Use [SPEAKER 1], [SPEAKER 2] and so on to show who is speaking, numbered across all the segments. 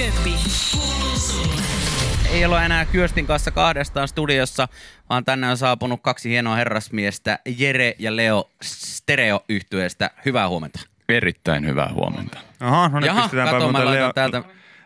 [SPEAKER 1] Köppi.
[SPEAKER 2] Ei ole enää Kyöstin kanssa kahdestaan studiossa, vaan tänne on saapunut kaksi hienoa herrasmiestä, Jere ja Leo stereo yhtyeestä Hyvää huomenta.
[SPEAKER 3] Erittäin hyvää huomenta.
[SPEAKER 4] Aha, no nyt
[SPEAKER 2] Jaha,
[SPEAKER 4] pistetäänpä
[SPEAKER 2] kato, mä laitan
[SPEAKER 4] Leo,
[SPEAKER 2] täältä.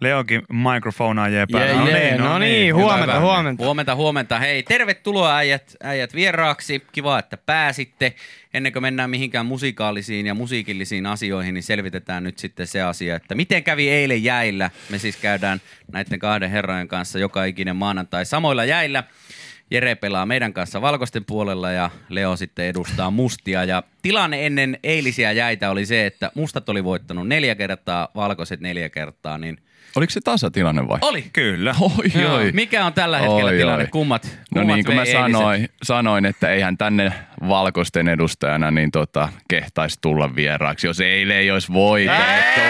[SPEAKER 4] Leokin mikrofonaa jee päällä.
[SPEAKER 5] Jee, jee, no niin,
[SPEAKER 4] hyvä,
[SPEAKER 5] huomenta,
[SPEAKER 4] hyvä.
[SPEAKER 5] huomenta.
[SPEAKER 2] Huomenta, huomenta. Hei, tervetuloa äijät, äijät vieraaksi. Kiva, että pääsitte. Ennen kuin mennään mihinkään musikaalisiin ja musiikillisiin asioihin, niin selvitetään nyt sitten se asia, että miten kävi eilen jäillä. Me siis käydään näiden kahden herrojen kanssa joka ikinen maanantai samoilla jäillä. Jere pelaa meidän kanssa valkoisten puolella ja Leo sitten edustaa mustia. Ja tilanne ennen eilisiä jäitä oli se, että mustat oli voittanut neljä kertaa, valkoiset neljä kertaa, niin
[SPEAKER 3] Oliko se tasatilanne vai?
[SPEAKER 2] oli.
[SPEAKER 4] Kyllä.
[SPEAKER 3] Oi, oi.
[SPEAKER 2] Mikä on tällä hetkellä
[SPEAKER 3] Oi,
[SPEAKER 2] tilanne?
[SPEAKER 3] oi.
[SPEAKER 2] Kummat,
[SPEAKER 3] No
[SPEAKER 2] kummat
[SPEAKER 3] niin kuin mä sanoin, sanoin, että eihän tänne valkoisten edustajana niin tota, kehtaisi tulla vieraaksi, jos eilen ei olisi voitettu.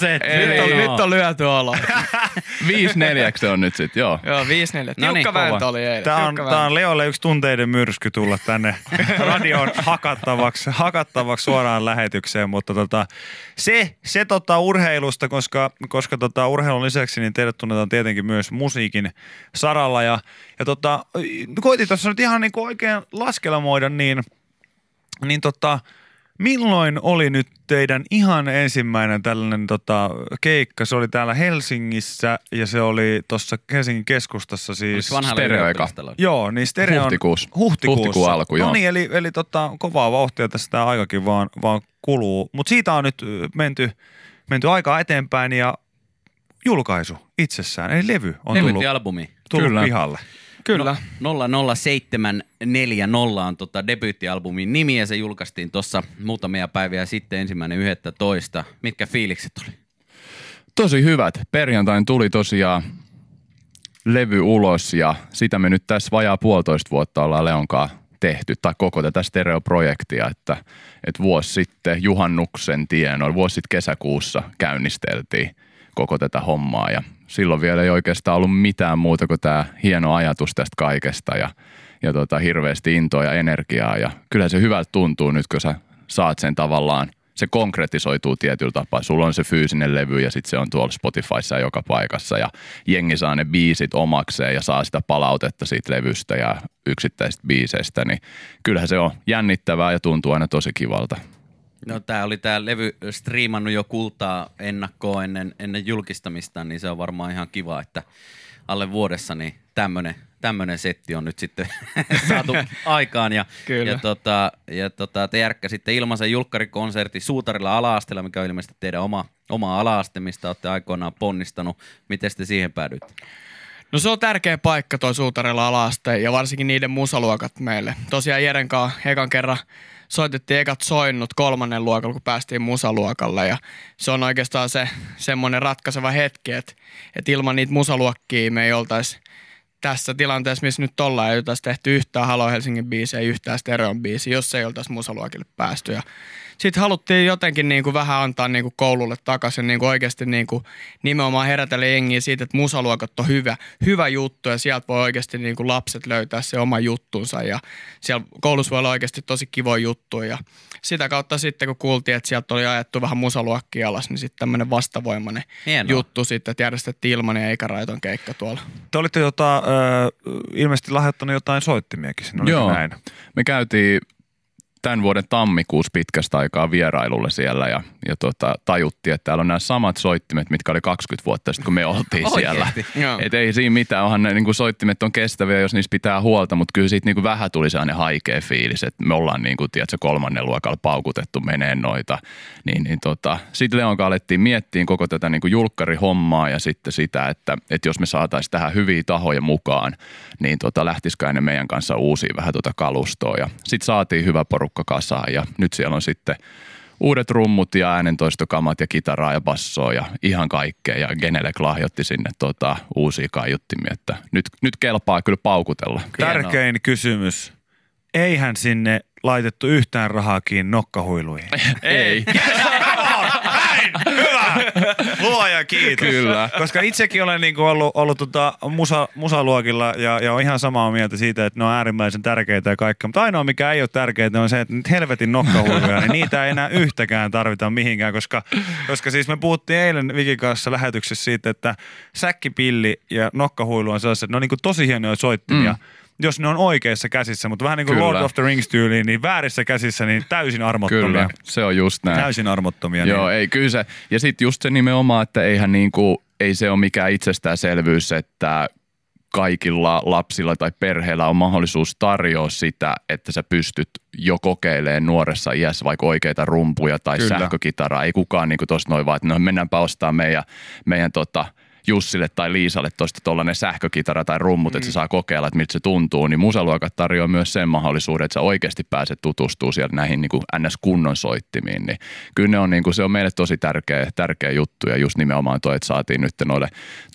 [SPEAKER 2] Valkoiset.
[SPEAKER 5] Nyt on, nyt on lyöty olo.
[SPEAKER 3] Viisi neljäksi on nyt sitten, joo.
[SPEAKER 5] Joo, 5-4.
[SPEAKER 2] No niin,
[SPEAKER 5] Tiukka
[SPEAKER 2] kova.
[SPEAKER 5] vääntö oli eilen.
[SPEAKER 4] Tämä on,
[SPEAKER 5] vääntö.
[SPEAKER 4] on Leolle yksi tunteiden myrsky tulla tänne radion hakattavaksi, hakattavaksi suoraan lähetykseen, mutta tota, se, se tota urheilusta, koska, koska tota urheilun lisäksi niin teidät tunnetaan tietenkin myös musiikin saralla ja, ja tota, koitin tuossa nyt ihan niinku oikein laskelmoida, niin, niin tota, Milloin oli nyt teidän ihan ensimmäinen tällainen tota, keikka? Se oli täällä Helsingissä ja se oli tuossa Helsingin keskustassa siis.
[SPEAKER 2] Oliko vanhalla
[SPEAKER 3] Stereo eka.
[SPEAKER 2] ylioppilastalolla?
[SPEAKER 4] Joo, niin stereo on
[SPEAKER 3] Huhtikuussa.
[SPEAKER 4] huhtikuussa.
[SPEAKER 3] Huhtikuun alku, joo.
[SPEAKER 4] No niin, eli, eli tota, kovaa vauhtia tässä tämä aikakin vaan, vaan kuluu. Mutta siitä on nyt menty, menty aikaa eteenpäin ja julkaisu itsessään, eli levy on tullut,
[SPEAKER 2] Debyyttialbumi.
[SPEAKER 4] tullut
[SPEAKER 3] Kyllä.
[SPEAKER 4] pihalle.
[SPEAKER 5] Kyllä.
[SPEAKER 2] 00740 on tota debyyttialbumin nimi ja se julkaistiin tuossa muutamia päiviä sitten ensimmäinen 11. Mitkä fiilikset oli?
[SPEAKER 3] Tosi hyvät. Perjantain tuli tosiaan levy ulos ja sitä me nyt tässä vajaa puolitoista vuotta ollaan Leonkaan tehty, tai koko tätä stereoprojektia, että, että vuosi sitten juhannuksen tienoilla, vuosi sitten kesäkuussa käynnisteltiin koko tätä hommaa ja silloin vielä ei oikeastaan ollut mitään muuta kuin tämä hieno ajatus tästä kaikesta ja, ja tota, hirveästi intoa ja energiaa ja kyllä se hyvältä tuntuu nyt, kun sä saat sen tavallaan se konkretisoituu tietyllä tapaa. Sulla on se fyysinen levy ja sitten se on tuolla Spotifyssa joka paikassa ja jengi saa ne biisit omakseen ja saa sitä palautetta siitä levystä ja yksittäisistä biiseistä, niin kyllähän se on jännittävää ja tuntuu aina tosi kivalta.
[SPEAKER 2] No tää oli tää levy striimannut jo kultaa ennakkoon ennen, ennen julkistamista, niin se on varmaan ihan kiva, että alle vuodessa niin tämmönen, tämmönen setti on nyt sitten saatu aikaan. Ja,
[SPEAKER 5] Kyllä.
[SPEAKER 2] ja, tota, ja tota, te järkkäsitte ilmaisen julkkarikonsertti Suutarilla ala-asteella, mikä on ilmeisesti teidän oma, oma ala-aste, mistä olette aikoinaan ponnistanut. Miten te siihen päädyitte?
[SPEAKER 5] No se on tärkeä paikka toi Suutarella alaste ja varsinkin niiden musaluokat meille. Tosiaan Jeren kanssa ekan kerran soitettiin ekat soinnut kolmannen luokalla, kun päästiin musaluokalle ja se on oikeastaan se semmoinen ratkaiseva hetki, että, että ilman niitä musaluokkia me ei oltaisi tässä tilanteessa, missä nyt ollaan, ei oltaisi tehty yhtään Halo Helsingin biisiä, yhtään Stereon biisiä, jos ei oltaisi musaluokille päästy. Ja sitten haluttiin jotenkin niin kuin vähän antaa niin kuin koululle takaisin niin kuin oikeasti niin kuin nimenomaan herätellä jengiä siitä, että musaluokat on hyvä, hyvä juttu ja sieltä voi oikeasti niin kuin lapset löytää se oma juttunsa ja siellä koulussa voi olla oikeasti tosi kivoja juttuja ja sitä kautta sitten kun kuultiin, että sieltä oli ajettu vähän musaluokkia alas, niin sitten tämmöinen vastavoimainen
[SPEAKER 2] Hienoa.
[SPEAKER 5] juttu sitten, että järjestettiin ilmanen eikä raiton keikka tuolla.
[SPEAKER 4] Te olitte jota, ö, ilmeisesti lahjoittanut jotain soittimiakin sinne,
[SPEAKER 3] Joo.
[SPEAKER 4] näin?
[SPEAKER 3] Me käytiin tämän vuoden tammikuussa pitkästä aikaa vierailulla siellä ja, ja tota, tajuttiin, että täällä on nämä samat soittimet, mitkä oli 20 vuotta sitten, kun me oltiin siellä. Et ei siinä mitään, onhan ne niin kuin soittimet on kestäviä, jos niistä pitää huolta, mutta kyllä siitä niin kuin vähän tuli sellainen haikea fiilis, että me ollaan niin kuin, tiedätkö, kolmannen luokalla paukutettu meneen noita. Niin, niin tota, sitten Leon alettiin miettiä koko tätä niin kuin julkkarihommaa ja sitten sitä, että, että jos me saataisiin tähän hyviä tahoja mukaan, niin tota, lähtisikö ne meidän kanssa uusia vähän tuota kalustoa. Ja sitten saatiin hyvä porukka kasaan ja nyt siellä on sitten uudet rummut ja äänentoistokamat ja kitaraa ja bassoa ja ihan kaikkea. Ja Genelec lahjoitti sinne tota, uusia kaiuttimia, että nyt, nyt kelpaa kyllä paukutella.
[SPEAKER 4] Tärkein kysymys. Eihän sinne laitettu yhtään rahaa kiinni nokkahuiluihin.
[SPEAKER 3] Ei.
[SPEAKER 4] Luoja kiitos.
[SPEAKER 3] Kyllä.
[SPEAKER 4] Koska itsekin olen niin kuin ollut, ollut tota musa, musaluokilla ja, ja on ihan samaa mieltä siitä, että ne on äärimmäisen tärkeitä ja kaikkea. Mutta ainoa mikä ei ole tärkeää on se, että nyt helvetin nokkahuiluja, niin niitä ei enää yhtäkään tarvita mihinkään. Koska, koska siis me puhuttiin eilen Vikin kanssa lähetyksessä siitä, että säkkipilli ja nokkahuilu on sellaiset, ne on niin kuin tosi hienoja soittimia. Mm jos ne on oikeissa käsissä, mutta vähän niin kuin
[SPEAKER 3] Kyllä.
[SPEAKER 4] Lord of the Rings tyyliin, niin väärissä käsissä niin täysin armottomia.
[SPEAKER 3] Kyllä, se on just näin.
[SPEAKER 4] Täysin armottomia.
[SPEAKER 3] Joo,
[SPEAKER 4] niin.
[SPEAKER 3] ei kyllä se. Ja sitten just se nimenomaan, että eihän niinku, ei se ole mikään itsestäänselvyys, että kaikilla lapsilla tai perheillä on mahdollisuus tarjoa sitä, että sä pystyt jo kokeilemaan nuoressa iässä vaikka oikeita rumpuja tai
[SPEAKER 4] Kyllä.
[SPEAKER 3] Sähkökitaraa. Ei kukaan niin tuosta noin vaan, että no mennäänpä ostaa meidän, meidän tota, Jussille tai Liisalle tuosta tuollainen sähkökitara tai rummut, mm. että se saa kokeilla, että miltä se tuntuu, niin musaluokat tarjoaa myös sen mahdollisuuden, että sä oikeasti pääset tutustumaan sieltä näihin niin kuin NS-kunnon soittimiin. Niin kyllä ne on, niin kuin, se on meille tosi tärkeä, tärkeä juttu ja just nimenomaan toi, että saatiin nyt noille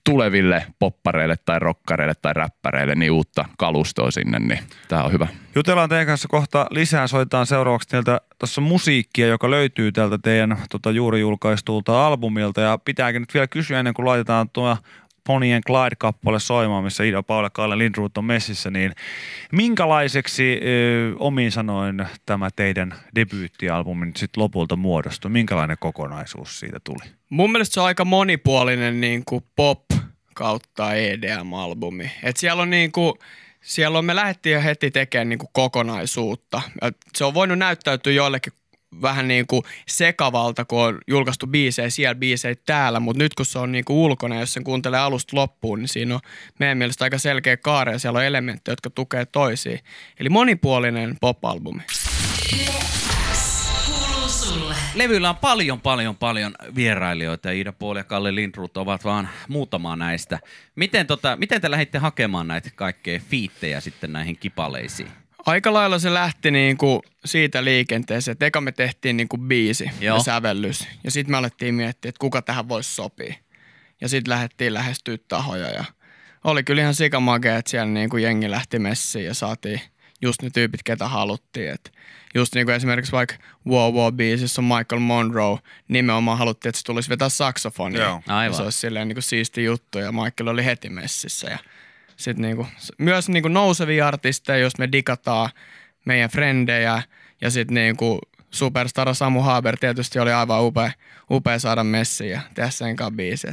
[SPEAKER 3] tuleville poppareille tai rokkareille tai räppäreille niin uutta kalustoa sinne, niin tämä on hyvä.
[SPEAKER 4] Jutellaan teidän kanssa kohta lisää. Soitetaan seuraavaksi teiltä tuossa musiikkia, joka löytyy tältä teidän tota, juuri julkaistulta albumilta. Ja pitääkin nyt vielä kysyä ennen kuin laitetaan tuo Bonnie and Clyde-kappale soimaan, missä Ida Paula Kalle Lindroth on messissä, niin minkälaiseksi ö, omin sanoin tämä teidän debyyttialbumi nyt sitten lopulta muodostui? Minkälainen kokonaisuus siitä tuli?
[SPEAKER 5] Mun mielestä se on aika monipuolinen niin kuin pop kautta EDM-albumi. Et siellä on niin kuin, siellä on, me lähdettiin jo heti tekemään niin kuin kokonaisuutta. Se on voinut näyttäytyä joillekin vähän niin kuin sekavalta, kun on julkaistu biisejä siellä, biisejä täällä, mutta nyt kun se on niin kuin ulkona, jos sen kuuntelee alusta loppuun, niin siinä on meidän mielestä aika selkeä kaare ja siellä on elementtejä, jotka tukee toisiin. Eli monipuolinen pop-albumi.
[SPEAKER 1] Sulle.
[SPEAKER 2] Levyllä on paljon, paljon, paljon vierailijoita ja Ida Paul ja Kalle Lindroth ovat vaan muutama näistä. Miten, tota, miten te lähditte hakemaan näitä kaikkea fiittejä sitten näihin kipaleisiin?
[SPEAKER 5] Aika lailla se lähti niinku siitä liikenteeseen, että eka me tehtiin niinku biisi
[SPEAKER 2] Joo.
[SPEAKER 5] ja sävellys. Ja sitten me alettiin miettiä, että kuka tähän voisi sopia. Ja sitten lähdettiin lähestyä tahoja ja oli kyllä ihan sikamagea, että siellä niinku jengi lähti messiin ja saatiin just ne tyypit, ketä haluttiin. Et just niin kuin esimerkiksi vaikka Wow Wow biisissä on Michael Monroe, nimenomaan haluttiin, että se tulisi vetää saksofonia.
[SPEAKER 4] Joo.
[SPEAKER 5] Ja
[SPEAKER 2] Aivan.
[SPEAKER 5] se olisi silleen niin kuin siisti juttu ja Michael oli heti messissä. Ja sit niinku, s- myös niinku nousevia artisteja, jos me digataan meidän frendejä ja sitten niinku superstar Samu Haber tietysti oli aivan upea, upea saada messiin ja tehdä sen kanssa biisi.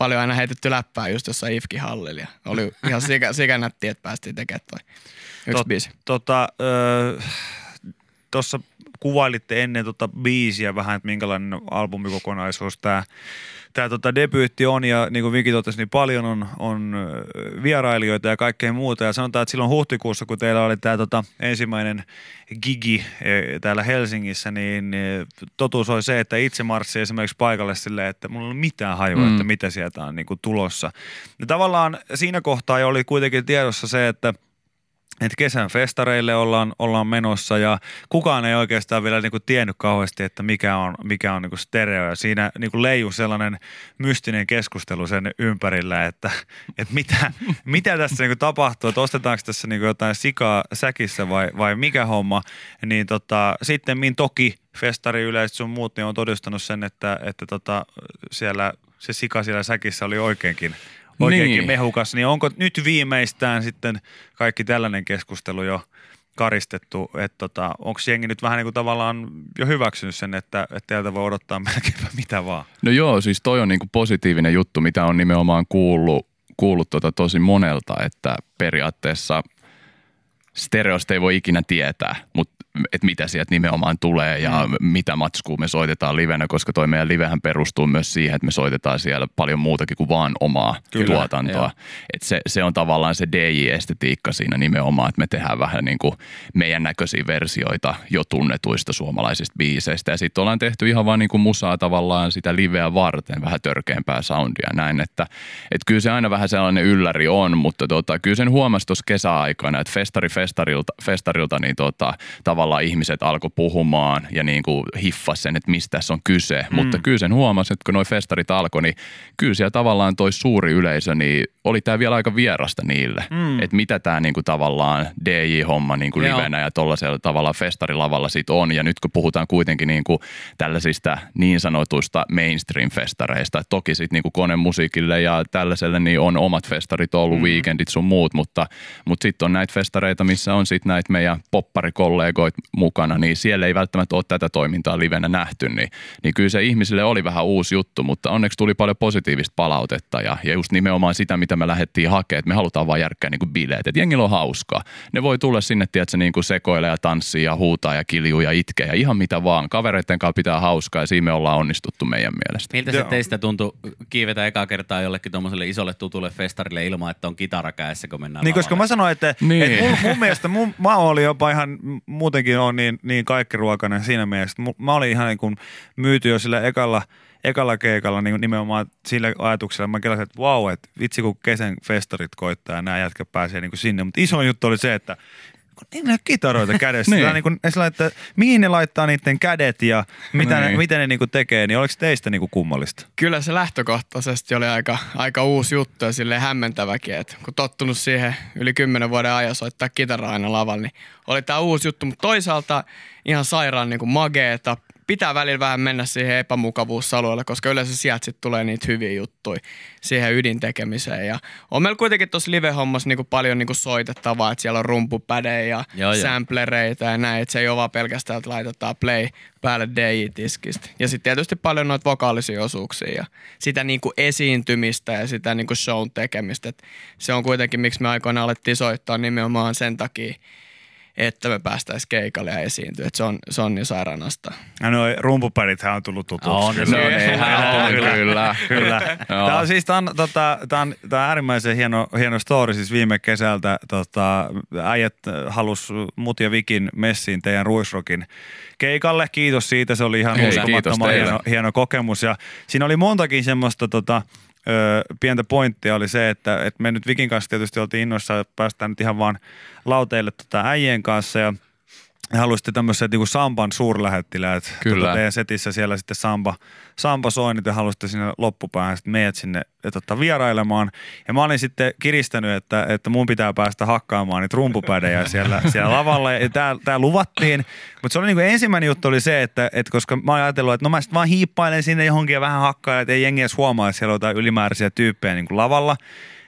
[SPEAKER 5] Paljon aina heitetty läppää just jossain Ifki Hallilla oli ihan sikä, sikä nätti, että päästiin tekemään toi yksi
[SPEAKER 4] Tot-
[SPEAKER 5] biisi.
[SPEAKER 4] Tota, Tuossa kuvailitte ennen tota biisiä vähän, että minkälainen albumikokonaisuus tämä tämä tota debyytti on ja niin kuin Viki totesi, niin paljon on, on vierailijoita ja kaikkea muuta. Ja sanotaan, että silloin huhtikuussa, kun teillä oli tämä tota ensimmäinen gigi e, täällä Helsingissä, niin e, totuus oli se, että itse marssi esimerkiksi paikalle silleen, että mulla ei ole mitään hajua, mm. että mitä sieltä on niin kuin tulossa. Ja tavallaan siinä kohtaa jo oli kuitenkin tiedossa se, että että kesän festareille ollaan, ollaan menossa ja kukaan ei oikeastaan vielä niinku tiennyt kauheasti, että mikä on, mikä on niinku stereo. Ja siinä niinku leijuu sellainen mystinen keskustelu sen ympärillä, että, että mitä, mitä tässä niinku tapahtuu, että ostetaanko tässä niinku jotain sikaa säkissä vai, vai mikä homma. Niin tota, sitten min toki festari yleiset sun muut niin on todistanut sen, että, että tota, siellä se sika siellä säkissä oli oikeinkin oikeinkin
[SPEAKER 3] Niin.
[SPEAKER 4] mehukas, niin onko nyt viimeistään sitten kaikki tällainen keskustelu jo karistettu, että tota, onko jengi nyt vähän niin kuin tavallaan jo hyväksynyt sen, että, että teiltä voi odottaa melkeinpä mitä vaan?
[SPEAKER 3] No joo, siis toi on niinku positiivinen juttu, mitä on nimenomaan kuullut, kuullut tota tosi monelta, että periaatteessa stereosta ei voi ikinä tietää, mutta että mitä sieltä nimenomaan tulee ja mm. mitä matskua me soitetaan livenä, koska toi meidän livehän perustuu myös siihen, että me soitetaan siellä paljon muutakin kuin vaan omaa
[SPEAKER 2] Kyllä,
[SPEAKER 3] tuotantoa. Et se, se on tavallaan se DJ-estetiikka siinä nimenomaan, että me tehdään vähän niin kuin meidän näköisiä versioita jo tunnetuista suomalaisista biiseistä. Ja sitten ollaan tehty ihan vaan niin kuin musaa tavallaan sitä liveä varten, vähän törkeämpää soundia näin. Että, että kyllä se aina vähän sellainen ylläri on, mutta tota, kyllä sen huomasi tuossa kesäaikana, että festari festarilta, festarilta niin tota, tavallaan tavallaan ihmiset alkoi puhumaan ja niin kuin hiffas sen, että mistä tässä on kyse. Mm. Mutta kyllä sen huomasi, että kun noi festarit alkoi, niin kyllä siellä tavallaan toi suuri yleisö, niin oli tämä vielä aika vierasta niille. Mm. Että mitä tämä niin kuin tavallaan DJ-homma niin kuin livenä ja tuollaisella tavalla festarilavalla sit on. Ja nyt kun puhutaan kuitenkin niin kuin tällaisista niin sanotuista mainstream-festareista, toki sitten niin kuin konemusiikille ja tällaiselle niin on omat festarit ollut, mm. weekendit sun muut, mutta, mutta sitten on näitä festareita, missä on sitten näitä meidän popparikollegoit mukana, niin siellä ei välttämättä ole tätä toimintaa livenä nähty, niin, niin kyllä se ihmisille oli vähän uusi juttu, mutta onneksi tuli paljon positiivista palautetta ja, ja just nimenomaan sitä, mitä me lähdettiin hakemaan, että me halutaan vaan järkkää niin kuin bileet, että jengillä on hauskaa. Ne voi tulla sinne, tiedätkö, niin kuin sekoilee ja tanssii ja huutaa ja kiljuu ja itkee ja ihan mitä vaan. Kavereiden kanssa pitää hauskaa ja siinä me ollaan onnistuttu meidän mielestä.
[SPEAKER 2] Miltä se teistä tuntui kiivetä ekaa kertaa jollekin tuommoiselle isolle tutulle festarille ilman, että on kitara kädessä, kun mennään
[SPEAKER 4] Niin, koska mä sanoin, että, niin. että mun, mun mielestä mun, mä olin jopa ihan, muutenkin on niin, niin kaikkiruokainen siinä mielessä. Mä olin ihan niin kuin myyty jo sillä ekalla, ekalla keikalla niin nimenomaan sillä ajatuksella. Mä kelasin, että vau, että vitsi kun kesän festarit koittaa ja nämä jätkät pääsee niin kuin sinne. Mutta iso juttu oli se, että ei näe kitaroita kädessä. niin. niin kuin, että mihin ne laittaa niiden kädet ja mitä niin. ne, miten ne niin kuin tekee, niin oliko teistä niin kuin kummallista?
[SPEAKER 5] Kyllä se lähtökohtaisesti oli aika, aika uusi juttu ja sille hämmentäväkin, että kun tottunut siihen yli kymmenen vuoden ajan soittaa kitaraa aina lavalla, niin oli tämä uusi juttu, mutta toisaalta ihan sairaan niin kuin mageeta, pitää välillä vähän mennä siihen epämukavuusalueelle, koska yleensä sieltä sit tulee niitä hyviä juttuja siihen ydintekemiseen. Ja on meillä kuitenkin tuossa live-hommassa niinku paljon niinku soitettavaa, että siellä on rumpupädejä ja joo, samplereita ja näin, että se ei ole vaan pelkästään, että laitetaan play päälle DJ-tiskistä. Ja sitten tietysti paljon noita vokaalisia osuuksia ja sitä niinku esiintymistä ja sitä niinku shown tekemistä. Et se on kuitenkin, miksi me aikoina alettiin soittaa nimenomaan sen takia, että me päästäisiin keikalle ja esiintyä. Että se on, se on niin sairaanasta.
[SPEAKER 4] Ja noi rumpupärithän on tullut tutuksi.
[SPEAKER 3] On, kyllä. No, niin, on, kyllä. kyllä.
[SPEAKER 4] kyllä. Tämä on siis tämän, tota, tämä on, tämä on äärimmäisen hieno, hieno story siis viime kesältä. Tota, äijät halus mut ja Vikin messiin teidän Ruisrokin keikalle. Kiitos siitä, se oli ihan Hei, uskomattoman hieno, hieno kokemus. Ja siinä oli montakin semmoista tota, öö, pientä pointtia oli se, että, että me nyt Vikin kanssa tietysti oltiin innoissa, että päästään nyt ihan vaan lauteille tota äijien kanssa ja – halusitte tämmöiset niin Samban suurlähettiläät. Kyllä. Tota, teidän setissä siellä sitten Samba, Samba soi, niin te halusitte sinne loppupäähän sitten meidät sinne tota, vierailemaan. Ja mä olin sitten kiristänyt, että, että mun pitää päästä hakkaamaan niitä rumpupädejä siellä, siellä lavalla. Ja tää, tää luvattiin. Mutta se oli niin kuin ensimmäinen juttu oli se, että, että koska mä olin ajatellut, että no mä sitten vaan hiippailen sinne johonkin ja vähän hakkaa, että ei jengi edes huomaa, että siellä on jotain ylimääräisiä tyyppejä niin kuin lavalla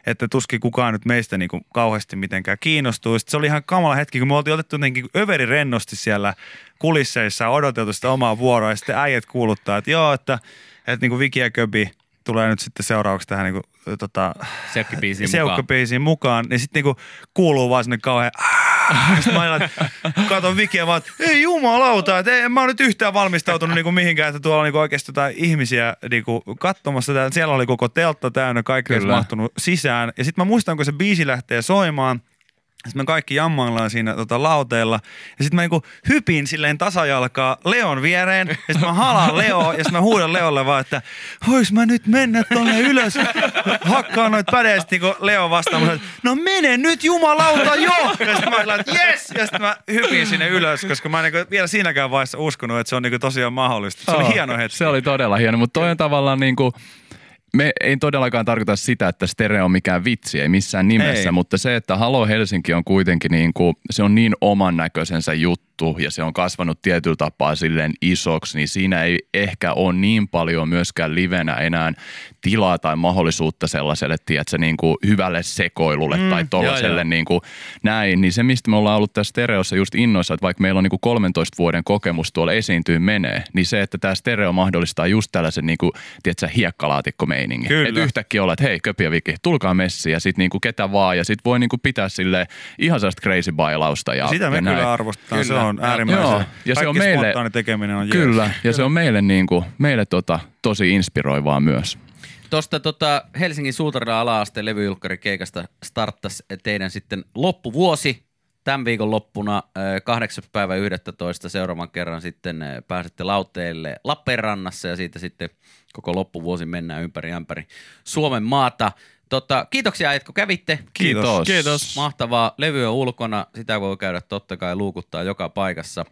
[SPEAKER 4] että tuskin kukaan nyt meistä niin kuin kauheasti mitenkään kiinnostuu. Sitten se oli ihan kamala hetki, kun me oltiin otettu jotenkin överi rennosti siellä kulisseissa odoteltu sitä omaa vuoroa ja sitten äijät kuuluttaa, että joo, että, että niin kuin Viki ja Köbi tulee nyt sitten seuraavaksi tähän niin kuin, tota,
[SPEAKER 2] seukkabiisiin,
[SPEAKER 4] seukkabiisiin mukaan. mukaan. Niin sitten niin kuin kuuluu vaan sinne kauhean sitten mä aina katon Vikiä vaan, että ei jumalauta, että en mä oon nyt yhtään valmistautunut niinku mihinkään, että tuolla on niinku oikeasti jotain ihmisiä niinku katsomassa. Siellä oli koko teltta täynnä, kaikki olisi mahtunut sisään. Ja sitten mä muistan, kun se biisi lähtee soimaan – sitten me kaikki jammaillaan siinä tota, lauteella. Ja sitten mä niinku hypin silleen tasajalkaa Leon viereen. Ja sitten mä halaan Leo ja sitten mä huudan Leolle vaan, että vois mä nyt mennä tonne ylös. Hakkaan noit pädeistä niinku Leo vastaan. Mä no mene nyt jumalauta jo! Ja sitten mä olin, että yes! Ja sitten mä hypin sinne ylös, koska mä en niinku vielä siinäkään vaiheessa uskonut, että se on niinku tosiaan mahdollista. Se oli hieno hetki.
[SPEAKER 3] Se oli todella hieno, mutta toi on tavallaan niinku me ei todellakaan tarkoita sitä, että stereo on mikään vitsi, ei missään nimessä, ei. mutta se, että Halo Helsinki on kuitenkin niin kuin, se on niin oman näköisensä juttu, ja se on kasvanut tietyllä tapaa silleen isoksi, niin siinä ei ehkä ole niin paljon myöskään livenä enää tilaa tai mahdollisuutta sellaiselle, tiedätkö, niin kuin hyvälle sekoilulle mm, tai tuollaiselle niin kuin näin. Niin se, mistä me ollaan ollut tässä stereossa just innoissa, että vaikka meillä on niin kuin 13 vuoden kokemus tuolla esiintyy menee, niin se, että tämä stereo mahdollistaa just tällaisen niin kuin, tiedätkö, hiekkalaatikkomeiningin. Että yhtäkkiä ollaan, että hei Köpi ja Viki, tulkaa messiin ja sitten niin kuin ketä vaan ja sitten voi niin kuin pitää sille ihan sellaista crazy bailausta. Ja,
[SPEAKER 4] Sitä me
[SPEAKER 3] ja
[SPEAKER 4] kyllä näin. arvostetaan, kyllä. se on äärimmäisen. Joo, ja se on meille, tekeminen on
[SPEAKER 3] Kyllä, jees. ja se on meille, niin kuin, meille tota, tosi inspiroivaa myös.
[SPEAKER 2] Tuosta tota Helsingin Suutarilla ala-asteen keikasta starttasi teidän sitten loppuvuosi tämän viikon loppuna 8. päivä 11. seuraavan kerran sitten pääsette lauteille Lappeenrannassa ja siitä sitten koko loppuvuosi mennään ympäri ämpäri Suomen maata. Tota, kiitoksia äijät, kun kävitte.
[SPEAKER 3] Kiitos.
[SPEAKER 5] Kiitos.
[SPEAKER 2] Mahtavaa. Levy on ulkona. Sitä voi käydä totta kai luukuttaa joka paikassa.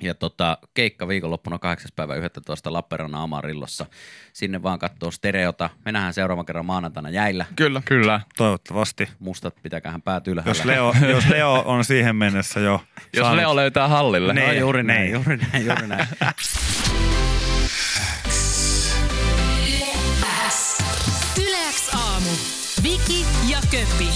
[SPEAKER 2] Ja tota, keikka viikonloppuna 8. päivä 11. Lappeenrannan Amarillossa. Sinne vaan katsoo stereota. Me nähdään seuraavan kerran maanantaina jäillä.
[SPEAKER 5] Kyllä.
[SPEAKER 3] Kyllä.
[SPEAKER 4] Toivottavasti.
[SPEAKER 2] Mustat pitäköhän päät ylhäällä.
[SPEAKER 4] Jos Leo, jos Leo on siihen mennessä jo
[SPEAKER 3] Jos
[SPEAKER 4] saanut-
[SPEAKER 3] Leo löytää hallille.
[SPEAKER 4] Ne.
[SPEAKER 2] No, juuri näin,
[SPEAKER 4] Niin.
[SPEAKER 2] juuri näin, juuri näin.
[SPEAKER 1] Yleäks aamu. Viki ja Köppi.